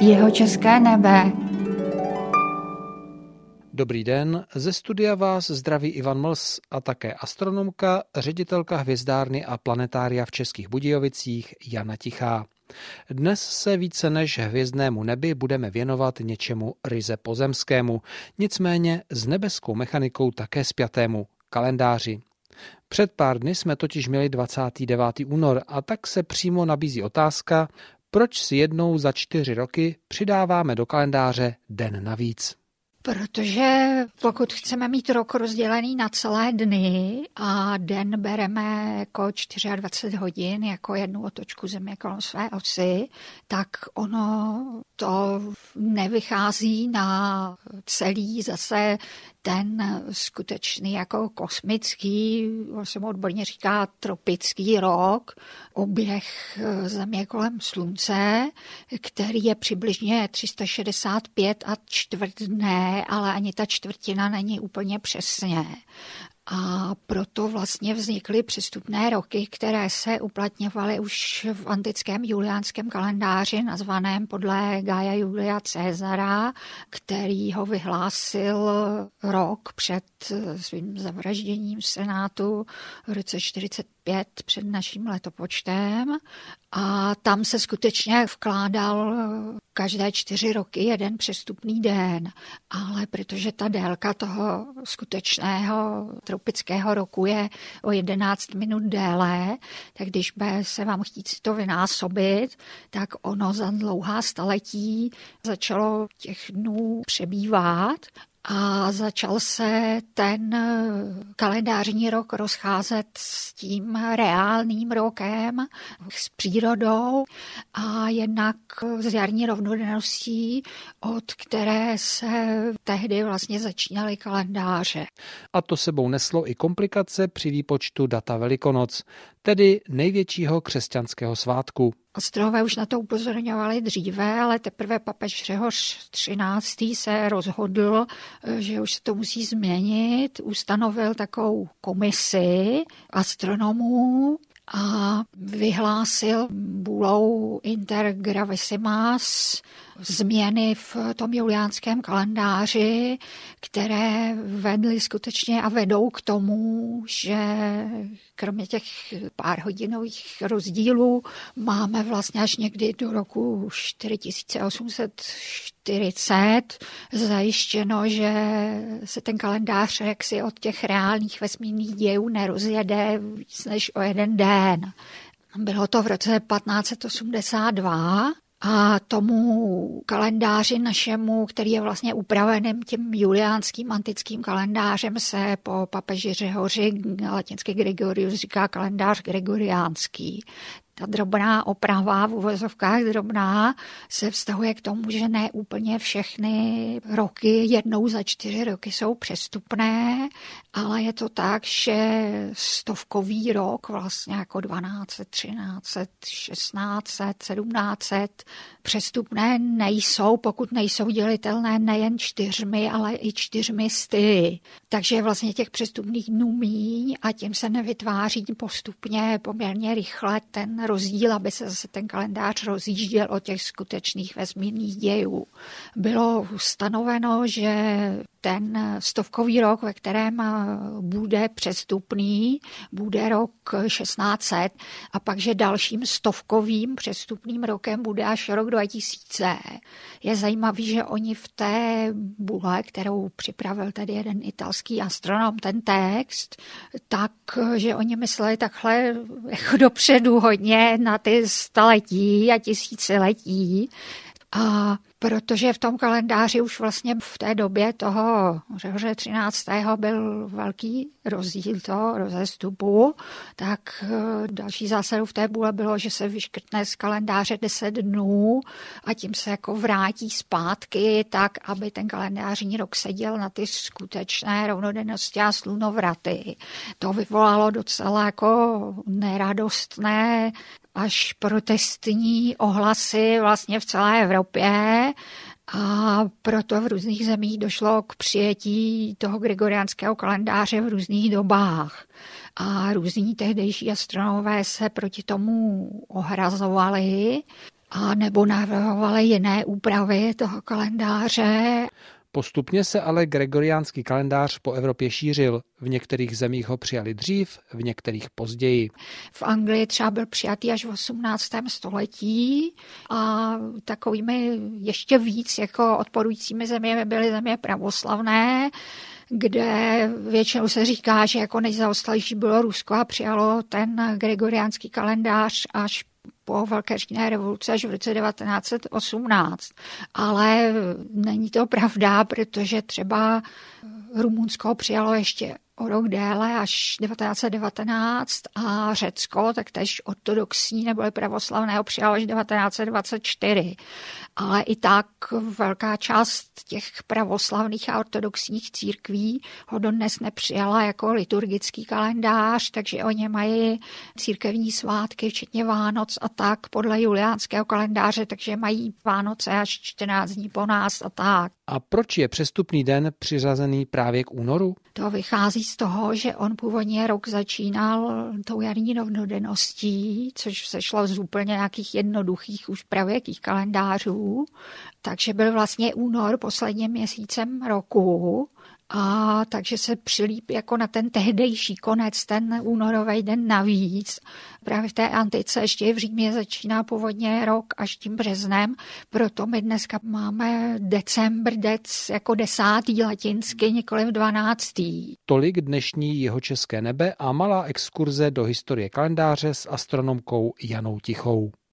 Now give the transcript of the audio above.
Jeho české nebe. Dobrý den, ze studia vás zdraví Ivan Mls a také astronomka, ředitelka hvězdárny a planetária v Českých Budějovicích Jana Tichá. Dnes se více než hvězdnému nebi budeme věnovat něčemu ryze pozemskému, nicméně s nebeskou mechanikou také spjatému kalendáři. Před pár dny jsme totiž měli 29. únor a tak se přímo nabízí otázka, proč si jednou za čtyři roky přidáváme do kalendáře den navíc. Protože pokud chceme mít rok rozdělený na celé dny a den bereme jako 24 hodin, jako jednu otočku země kolem své osy, tak ono to nevychází na celý zase ten skutečný jako kosmický, on se mu odborně říká tropický rok, oběh země kolem slunce, který je přibližně 365 a čtvrt dne, ale ani ta čtvrtina není úplně přesně. A proto vlastně vznikly přestupné roky, které se uplatňovaly už v antickém juliánském kalendáři, nazvaném podle Gaia Julia Cezara, který ho vyhlásil rok před svým zavražděním v Senátu v roce 45 před naším letopočtem. A tam se skutečně vkládal každé čtyři roky jeden přestupný den. Ale protože ta délka toho skutečného tropického roku je o 11 minut déle, tak když by se vám chtít si to vynásobit, tak ono za dlouhá staletí začalo těch dnů přebývat a začal se ten kalendářní rok rozcházet s tím reálným rokem, s přírodou a jednak s jarní rovnodenností, od které se tehdy vlastně začínaly kalendáře. A to sebou neslo i komplikace při výpočtu data Velikonoc, tedy největšího křesťanského svátku. Astrolové už na to upozorňovali dříve, ale teprve papež Řehoř 13. se rozhodl, že už se to musí změnit. Ustanovil takovou komisi astronomů, a vyhlásil bůlou Intergravissimas změny v tom juliánském kalendáři, které vedly skutečně a vedou k tomu, že kromě těch pár hodinových rozdílů máme vlastně až někdy do roku 4840 zajištěno, že se ten kalendář jaksi od těch reálných vesmírných dějů nerozjede víc než o jeden den. Bylo to v roce 1582 a tomu kalendáři našemu, který je vlastně upraveným tím juliánským antickým kalendářem, se po papeži Řehoři latinský Gregorius říká kalendář gregoriánský ta drobná oprava v uvozovkách drobná se vztahuje k tomu, že ne úplně všechny roky, jednou za čtyři roky jsou přestupné, ale je to tak, že stovkový rok, vlastně jako 12, 13, 16, 17, přestupné nejsou, pokud nejsou dělitelné nejen čtyřmi, ale i čtyřmi sty. Takže vlastně těch přestupných dnů míň a tím se nevytváří postupně poměrně rychle ten rozdíl, aby se zase ten kalendář rozjížděl od těch skutečných vesmírných dějů. Bylo stanoveno, že ten stovkový rok, ve kterém bude přestupný, bude rok 1600 a pak, že dalším stovkovým přestupným rokem bude až rok 2000. Je zajímavý, že oni v té bule, kterou připravil tady jeden italský astronom, ten text, tak, že oni mysleli takhle jako dopředu hodně na ty staletí a tisíciletí. A protože v tom kalendáři už vlastně v té době toho řehoře 13. byl velký rozdíl toho rozestupu, tak eh, další zásadou v té bůle bylo, že se vyškrtne z kalendáře 10 dnů a tím se jako vrátí zpátky tak, aby ten kalendářní rok seděl na ty skutečné rovnodennosti a slunovraty. To vyvolalo docela jako neradostné až protestní ohlasy vlastně v celé Evropě a proto v různých zemích došlo k přijetí toho gregoriánského kalendáře v různých dobách. A různí tehdejší astronomové se proti tomu ohrazovali a nebo navrhovali jiné úpravy toho kalendáře. Postupně se ale gregoriánský kalendář po Evropě šířil. V některých zemích ho přijali dřív, v některých později. V Anglii třeba byl přijatý až v 18. století a takovými ještě víc jako odporujícími zeměmi byly země pravoslavné, kde většinou se říká, že jako nejzaostalejší bylo Rusko a přijalo ten gregoriánský kalendář až po Velké říjné revoluce až v roce 1918. Ale není to pravda, protože třeba Rumunsko přijalo ještě o rok déle až 1919 a Řecko, tak tež ortodoxní nebo pravoslavného přijalo až 1924. Ale i tak velká část těch pravoslavných a ortodoxních církví ho dodnes nepřijala jako liturgický kalendář, takže oni mají církevní svátky, včetně Vánoc a tak podle juliánského kalendáře, takže mají Vánoce až 14 dní po nás a tak. A proč je přestupný den přiřazený právě k únoru? To vychází z toho, že on původně rok začínal tou jarní rovnodenností, což sešlo z úplně nějakých jednoduchých už pravěkých kalendářů. Takže byl vlastně únor posledním měsícem roku a takže se přilíp jako na ten tehdejší konec, ten únorový den navíc. Právě v té antice ještě v Římě začíná původně rok až tím březnem, proto my dneska máme decembr dec jako desátý latinsky, nikoli dvanáctý. Tolik dnešní jeho české nebe a malá exkurze do historie kalendáře s astronomkou Janou Tichou.